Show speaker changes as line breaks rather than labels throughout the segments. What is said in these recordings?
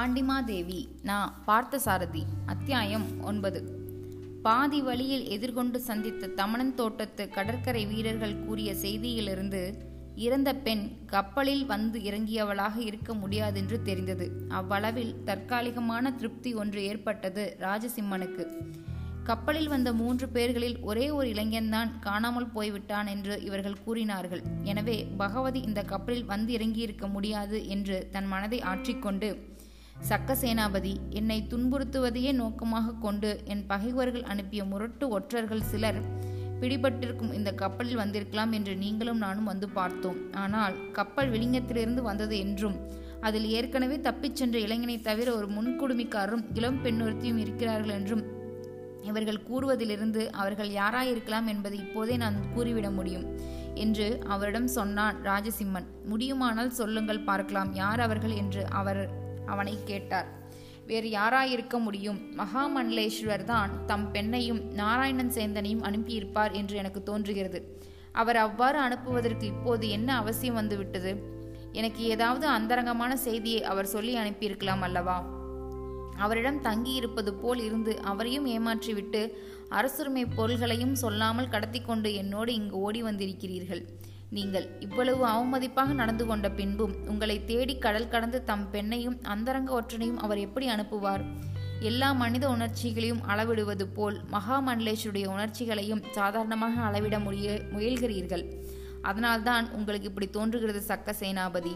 பாண்டிமாதேவி நான் பார்த்தசாரதி அத்தியாயம் ஒன்பது. பாதி வழியில் எதிர்கொண்டு சந்தித்த தமணன் தோட்டத்து கடற்கரை வீரர்கள் கூறிய செய்தியிலிருந்து இறந்த பெண் கப்பலில் வந்து இறங்கியவளாக இருக்க முடியாதென்று தெரிந்தது. அவ்வளவில் தற்காலிகமான திருப்தி ஒன்று ஏற்பட்டது ராஜசிம்மனுக்கு. கப்பலில் வந்த மூன்று பேர்களில் ஒரே ஒரு இளைஞன்தான் காணாமல் போய்விட்டான் என்று இவர்கள் கூறினார்கள். எனவே பகவதி இந்த கப்பலில் வந்து இறங்கியிருக்க முடியாது என்று தன் மனதை ஆற்றிக்கொண்டு சக்கசேனாபதி என்னை துன்புறுத்துவதையே நோக்கமாக கொண்டு என் பகைவர்கள் அனுப்பிய முரட்டு ஒற்றர்கள் சிலர் பிடிபட்டிருக்கும் இந்த கப்பலில் வந்திருக்கலாம் என்று நீங்களும் நானும் வந்து பார்த்தோம். ஆனால் கப்பல் விளிங்கத்திலிருந்து வந்தது என்றும் அதில் ஏற்கனவே தப்பிச் சென்ற இளைஞனை தவிர ஒரு முன்குடுமிக்காரரும் இளம் பெண்ணொருத்தியும் இருக்கிறார்கள் என்றும் இவர்கள் கூறுவதிலிருந்து அவர்கள் யாராயிருக்கலாம் என்பதை இப்போதே நான் கூறிவிட முடியும் என்று அவரிடம் சொன்னான் ராஜசிம்மன். முடியுமானால் சொல்லுங்கள் பார்க்கலாம் யார் அவர்கள்? என்று அவர் அவனை கேட்டார். வேறு யாராயிருக்க முடியும்? மகாமண்டலேஸ்வர் தான் தம் பெண்ணையும் நாராயணன் சேந்தனையும் அனுப்பியிருப்பார் என்று எனக்கு தோன்றுகிறது. அவர் அவ்வாறு அனுப்புவதற்கு இப்போது என்ன அவசியம் வந்துவிட்டது? எனக்கு ஏதாவது அந்தரங்கமான செய்தியை அவர் சொல்லி அனுப்பியிருக்கலாம் அல்லவா? அவரிடம் தங்கியிருப்பது போல் இருந்து அவரையும் ஏமாற்றிவிட்டு அரசுரிமை பொருள்களையும் சொல்லாமல் கடத்தி கொண்டு என்னோடு இங்கு ஓடி வந்திருக்கிறீர்கள். நீங்கள் இவ்வளவு அவமதிப்பாக நடந்து கொண்ட பின்பும் உங்களை தேடி கடல் கடந்து தம் பெண்ணையும் அந்தரங்க ஒற்றனையும் அவர் எப்படி அனுப்புவார்? எல்லா மனித உணர்ச்சிகளையும் அளவிடுவது போல் மகாமண்டலேஸ்வருடைய உணர்ச்சிகளையும் சாதாரணமாக அளவிட முடிய முயல்கிறீர்கள். அதனால்தான் உங்களுக்கு இப்படி தோன்றுகிறது சக்க சேனாபதி.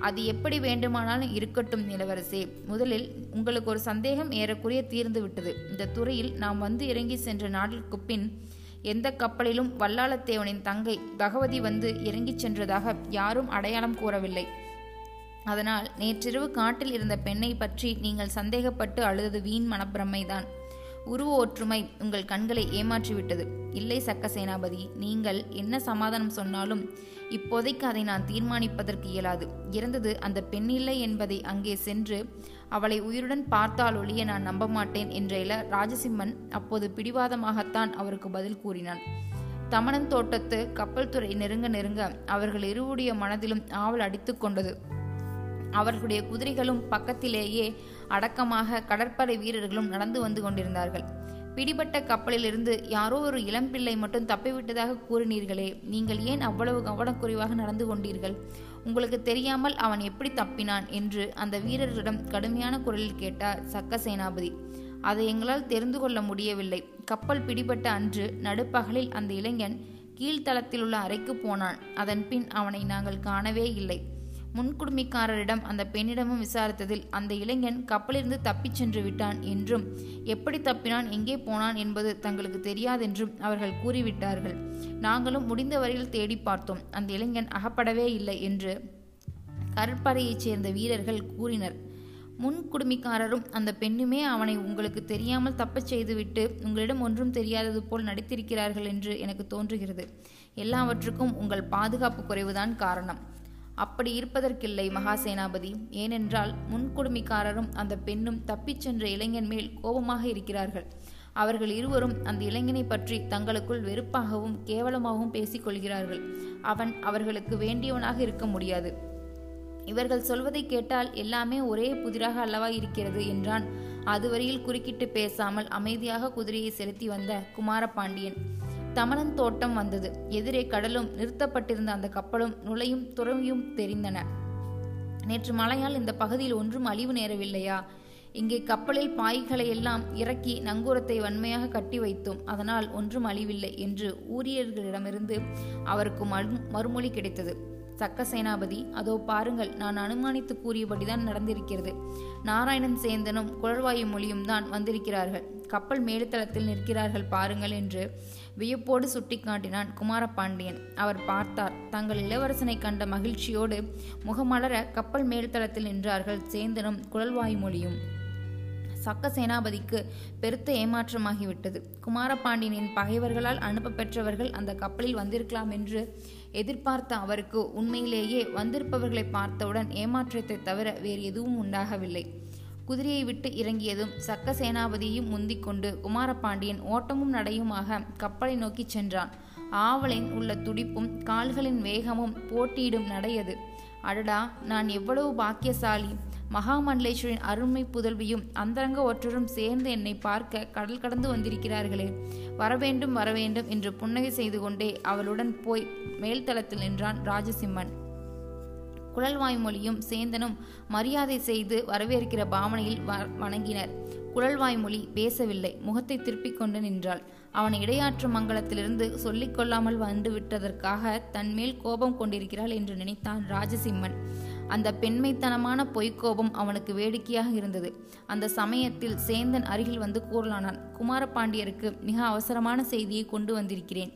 அது எப்படி வேண்டுமானாலும் இருக்கட்டும் இளவரசே. முதலில் உங்களுக்கு ஒரு சந்தேகம் ஏறக்குறைய தீர்ந்து விட்டது இந்த துறையில் நாம் வந்து இறங்கி சென்ற நாட்களுக்கு பின் எந்த கப்பலிலும் வல்லாளத்தேவனின் தங்கை பகவதி வந்து இறங்கிச் சென்றதாக யாரும் அடையாளம் கூறவில்லை. அதனால் நேற்றிரவு காட்டில் இருந்த பெண்ணை பற்றி நீங்கள் சந்தேகப்பட்டு அழுதது வீண் மனப்பிரமைதான். உருவ ஒற்றுமை உங்கள் கண்களை ஏமாற்றிவிட்டது. இல்லை சக்க சேனாபதி நீங்கள் என்ன சமாதானம் சொன்னாலும் இப்போதைக்கு அதை நான் தீர்மானிப்பதற்கு இயலாது. இறந்தது அந்த பெண்ணில்லை என்பதை அங்கே சென்று அவளை உயிருடன் பார்த்தால் ஒழிய நான் நம்ப மாட்டேன் என்ற இள ராஜசிம்மன் அப்போது பிடிவாதமாகத்தான் அவருக்கு பதில் கூறினான். தமணன் தோட்டத்து கப்பல் துறை நெருங்க நெருங்க அவர்கள் இருவுடைய மனதிலும் ஆவல் அடித்து கொண்டது. அவர்களுடைய குதிரைகளும் பக்கத்திலேயே அடக்கமாக கடற்படை வீரர்களும் நடந்து வந்து கொண்டிருந்தார்கள். பிடிபட்ட கப்பலிலிருந்து யாரோ ஒரு இளம்பிள்ளை மட்டும் தப்பிவிட்டதாக கூறினீர்களே. நீங்கள் ஏன் அவ்வளவு கவனக்குறைவாக நடந்து கொண்டீர்கள்? உங்களுக்கு தெரியாமல் அவன் எப்படி தப்பினான்? என்று அந்த வீரர்களிடம் கடுமையான குரலில் கேட்டார் சக்க சேனாபதி அதை எங்களால் தெரிந்து கொள்ள முடியவில்லை. கப்பல் பிடிபட்ட அன்று நடுப்பகலில் அந்த இளைஞன் கீழ்த்தளத்தில் உள்ள அறைக்கு போனான். அதன் பின் அவனை நாங்கள் காணவே இல்லை. முன்குடுமிக்காரரிடம் அந்த பெண்ணிடமும் விசாரித்ததில் அந்த இளைஞன் கப்பலிருந்து தப்பிச் சென்று விட்டான் என்றும் எப்படி தப்பினான்? எங்கே போனான்? என்பது தங்களுக்கு தெரியாதென்றும் அவர்கள் கூறிவிட்டார்கள். நாங்களும் முடிந்த வரையில் தேடி பார்த்தோம். அந்த இளைஞன் அகப்படவே இல்லை என்று கடற்படையைச் சேர்ந்த வீரர்கள் கூறினர். முன் குடுமிக்காரரும் அந்த பெண்ணுமே அவனை உங்களுக்கு தெரியாமல் தப்பச் செய்துவிட்டு உங்களிடம் ஒன்றும் தெரியாதது போல் நடித்திருக்கிறார்கள் என்று எனக்கு தோன்றுகிறது. எல்லாவற்றுக்கும் உங்கள் பாதுகாப்பு குறைவுதான் காரணம். அப்படி இருப்பதற்கில்லை மகாசேனாபதி. ஏனென்றால் முன்குடுமிக்காரரும் அந்த பெண்ணும் தப்பிச் சென்ற இளைஞன் மேல் கோபமாக இருக்கிறார்கள். அவர்கள் இருவரும் அந்த இளைஞனை பற்றி தங்களுக்குள் வெறுப்பாகவும் கேவலமாகவும் பேசிக்கொள்கிறார்கள் அவன் அவர்களுக்கு வேண்டியவனாக இருக்க முடியாது. இவர்கள் சொல்வதை கேட்டால் எல்லாமே ஒரே புதிராக அல்லவா இருக்கிறது என்றான். அதுவரையில் குறுக்கிட்டு பேசாமல் அமைதியாக குதிரையை செலுத்தி வந்த குமாரபாண்டியன். தமணன் தோட்டம் வந்தது. எதிரே கடலும் நிறுத்தப்பட்டிருந்த அந்த கப்பலும் நுழையும் துறவியும் தெரிந்தன. நேற்று மழையால் இந்த பகுதியில் ஒன்றும் அழிவு நேரவில்லையா? இங்கே கப்பலில் பாய்களை எல்லாம் இறக்கி நங்கூரத்தை வன்மையாக கட்டி வைத்தோம். அதனால் ஒன்றும் அழிவில்லை என்று ஊழியர்களிடமிருந்து அவருக்கு மறுமொழி கிடைத்தது. சக்க சேனாபதி அதோ பாருங்கள் நான் அனுமானித்து கூறியபடிதான் நடந்திருக்கிறது. நாராயணன் சேந்தனும் குழல்வாயு மொழியும் தான் வந்திருக்கிறார்கள். கப்பல் மேலுத்தளத்தில் நிற்கிறார்கள் பாருங்கள் என்று வியப்போடு சுட்டிக்காட்டினான் குமாரபாண்டியன். அவர் பார்த்தார் தங்கள் இளவரசனை கண்ட மகிழ்ச்சியோடு முகமலர கப்பல் மேல்தளத்தில் நின்றார்கள் சேந்தனும் குழல்வாய் மொழியும். சக்க சேனாபதிக்கு பெருத்த ஏமாற்றமாகிவிட்டது. குமாரபாண்டியனின் பகைவர்களால் அனுப்ப பெற்றவர்கள் அந்த கப்பலில் வந்திருக்கலாம் என்று எதிர்பார்த்த அவருக்கு உண்மையிலேயே வந்திருப்பவர்களை பார்த்தவுடன் ஏமாற்றத்தை தவிர வேறு எதுவும் உண்டாகவில்லை. குதிரையை விட்டு இறங்கியதும் சக்க சேனாபதியையும் முந்திக்கொண்டு குமாரபாண்டியன் ஓட்டமும் நடையுமாக கப்பலை நோக்கிச் சென்றான். ஆவலின் உள்ள துடிப்பும் கால்களின் வேகமும் போட்டியிடும் நடையது. அடடா நான் எவ்வளவு பாக்கியசாலி. மகாமண்டலேஸ்வரின் அருமை புதல்வியும் அந்தரங்க ஒற்றரும் சேர்ந்து என்னை பார்க்க கடல் கடந்து வந்திருக்கிறார்களே. வரவேண்டும் வரவேண்டும் என்று புன்னகை செய்து கொண்டே அவளுடன் போய் மேல்தளத்தில் நின்றான் ராஜசிம்மன். குழல்வாய்மொழியும் சேந்தனும் மரியாதை செய்து வரவேற்கிற பாவனையில் வணங்கினர். குழல்வாய்மொழி பேசவில்லை. முகத்தை திருப்பிக் கொண்டு நின்றாள். அவனை இடையாற்றும் மங்கலத்திலிருந்து சொல்லிக் கொள்ளாமல் வந்து விட்டதற்காக தன்மேல் கோபம் கொண்டிருக்கிறாள் என்று நினைத்தான் ராஜசிம்மன். அந்த பெண்மைத்தனமான பொய்க்கோபம் அவனுக்கு வேடிக்கையாக இருந்தது. அந்த சமயத்தில் சேந்தன் அருகில் வந்து கூறலானான் குமாரபாண்டியருக்கு மிக அவசரமான செய்தியை கொண்டு வந்திருக்கிறேன்.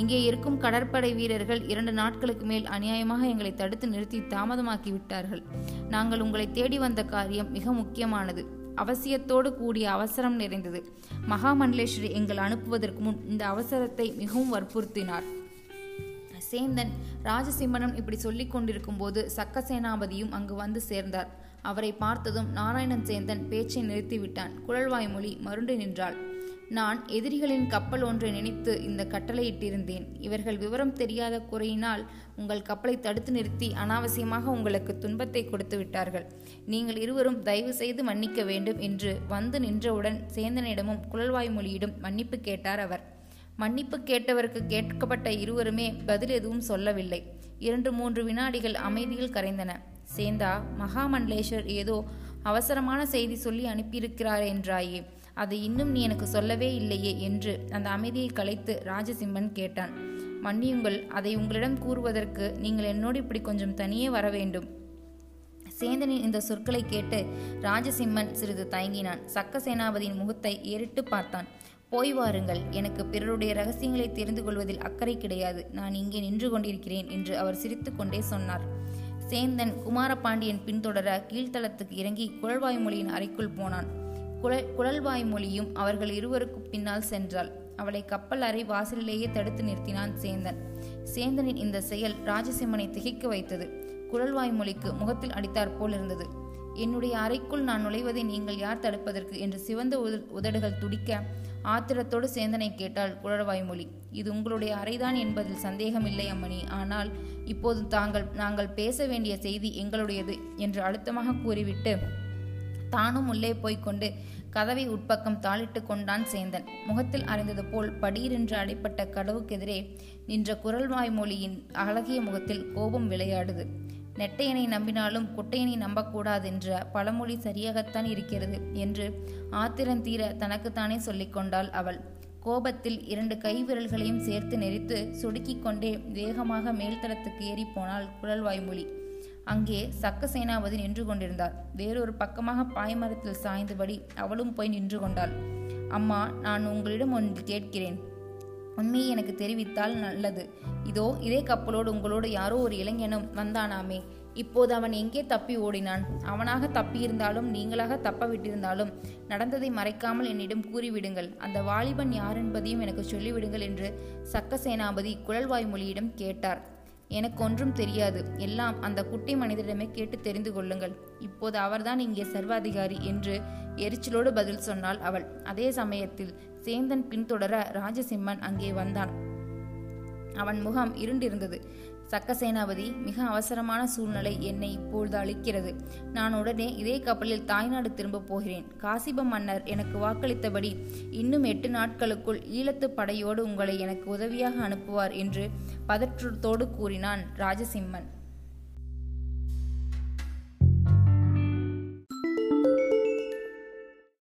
இங்கே இருக்கும் கடற்படை வீரர்கள் இரண்டு நாட்களுக்கு மேல் அநியாயமாக எங்களை தடுத்து நிறுத்தி தாமதமாக்கி விட்டார்கள். நாங்கள் உங்களை தேடி வந்த காரியம் மிக முக்கியமானது. அவசியத்தோடு கூடிய அவசரம் நிறைந்தது. மகாமண்டலேஸ்வரி எங்கள் அனுப்புவதற்கு முன் இந்த அவசரத்தை மிகவும் வற்புறுத்தினார். சேந்தன் ராஜசிம்மனும் இப்படி சொல்லிக் கொண்டிருக்கும் போது சக்கசேனாபதியும் அங்கு வந்து சேர்ந்தார். அவரை பார்த்ததும் நாராயணன் சேந்தன் பேச்சை நிறுத்திவிட்டான். குழல்வாய்மொழி மருண்டு நின்றாள். நான் எதிரிகளின் கப்பல் ஒன்றை நினைத்து இந்த கட்டளையிட்டிருந்தேன். இவர்கள் விவரம் தெரியாத குறையினால் உங்கள் கப்பலை தடுத்து நிறுத்தி அனாவசியமாக உங்களுக்கு துன்பத்தை கொடுத்து விட்டார்கள். நீங்கள் இருவரும் தயவு செய்து மன்னிக்க வேண்டும் என்று வந்து நின்றவுடன் சேந்தனிடமும் குழல்வாய்மொழியிடம் மன்னிப்பு கேட்டார் அவர். மன்னிப்பு கேட்டவருக்கு கேட்கப்பட்ட இருவருமே பதில் எதுவும் சொல்லவில்லை. இரண்டு மூன்று வினாடிகள் அமைதியில் கரைந்தன. சேந்தா மகாமண்டலேஸ்வர் ஏதோ அவசரமான செய்தி சொல்லி அனுப்பியிருக்கிறார் என்றாயே. அதை இன்னும் நீ எனக்கு சொல்லவே இல்லையே என்று அந்த அமைதியை கலைத்து ராஜசிம்மன் கேட்டான். மன்னியுங்கள் அதை உங்களிடம் கூறுவதற்கு நீங்கள் என்னோடு இப்படி கொஞ்சம் தனியே வர வேண்டும். சேந்தனின் இந்த சொற்களை கேட்டு ராஜசிம்மன் சிறிது தயங்கினான். சக்க சேனாபதியின் முகத்தை ஏறிட்டு பார்த்தான். போய் வாருங்கள் எனக்கு பிறருடைய ரகசியங்களை தெரிந்து கொள்வதில் அக்கறை கிடையாது. நான் இங்கே நின்று கொண்டிருக்கிறேன் என்று அவர் சிரித்துக்கொண்டே சொன்னார். சேந்தன் குமாரபாண்டியன் பின்தொடர கீழ்த்தளத்துக்கு இறங்கி குழல்வாய்மொழியின் அறைக்குள் போனான். குழல் குழல்வாய் மொழியும் அவர்கள் இருவருக்கு பின்னால் சென்றாள். அவளை கப்பல் அறை வாசலிலேயே தடுத்து நிறுத்தினான் சேந்தன். சேந்தனின் இந்த செயல் ராஜசிம்மனை திகைக்க வைத்தது. குழல்வாய் மொழிக்கு முகத்தில் அடித்தாற் போல் இருந்தது என்னுடைய அறைக்குள் நான் நுழைவதை நீங்கள் யார் தடுப்பதற்கு? என்று சிவந்த உதடுகள் துடிக்க ஆத்திரத்தோடு சேந்தனை கேட்டாள் குழல்வாய்மொழி. இது உங்களுடைய அறைதான் என்பதில் சந்தேகமில்லை அம்மணி. ஆனால் இப்போது தாங்கள் நாங்கள் பேச வேண்டிய செய்தி எங்களுடையது என்று அழுத்தமாக கூறிவிட்டு தானும் உள்ளே போய்க்கொண்டு கதவை உட்பக்கம் தாளிட்டு கொண்டான் சேந்தன். முகத்தில் அறிந்தது போல் படீரென்று அடைப்பட்ட கடவுக்கெதிரே நின்ற குரல் வாய்மொழியின் அழகிய முகத்தில் கோபம் விளையாடுது. நெட்டையனை நம்பினாலும் குட்டையனை நம்பக்கூடாதென்ற பழமொழி சரியாகத்தான் இருக்கிறது என்று ஆத்திரந்தீர தனக்குத்தானே சொல்லிக்கொண்டாள் அவள். கோபத்தில் இரண்டு கை விரல்களையும் சேர்த்து நெறித்து சுடுக்கிக் கொண்டே வேகமாக மேல்தளத்துக்கு ஏறி போனாள் குழல்வாய்மொழி அங்கே சக்க சேனாபதி நின்று கொண்டிருந்தார். வேறொரு பக்கமாக பாய்மரத்தில் சாய்ந்தபடி அவளும் போய் நின்று கொண்டாள். அம்மா நான் உங்களிடம் ஒன்று கேட்கிறேன். உண்மையை எனக்கு தெரிவித்தால் நல்லது. இதோ இதே கப்பலோடு உங்களோடு யாரோ ஒரு இளைஞனும் வந்தானாமே. இப்போது அவன் எங்கே தப்பி ஓடினான்? அவனாக தப்பியிருந்தாலும் நீங்களாக தப்ப விட்டிருந்தாலும் நடந்ததை மறைக்காமல் என்னிடம் கூறிவிடுங்கள். அந்த வாலிபன் யார் என்பதையும் எனக்கு சொல்லிவிடுங்கள் என்று சக்க சேனாபதி குழல்வாய் மொழியிடம் கேட்டார். எனக்கு ஒன்றும் தெரியாது. எல்லாம் அந்த குட்டி மனிதரிடமே கேட்டு தெரிந்து கொள்ளுங்கள். இப்போது அவர்தான் இங்கே சர்வாதிகாரி என்று எரிச்சலோடு பதில் சொன்னாள் அவள். அதே சமயத்தில் சேந்தன் பின்தொடர ராஜசிம்மன் அங்கே வந்தான். அவன் முகம் இருண்டிருந்தது. சக்கசேனாபதி மிக அவசரமான சூழ்நிலை என்னை இப்பொழுது அளிக்கிறது நான் உடனே இதே கப்பலில் தாய்நாடு திரும்பப் போகிறேன். காசிப மன்னர் எனக்கு வாக்களித்தபடி இன்னும் எட்டு நாட்களுக்குள் ஈழத்து படையோடு உங்களை எனக்கு உதவியாக அனுப்புவார் என்று பதற்றத்தோடு கூறினான் ராஜசிம்மன்.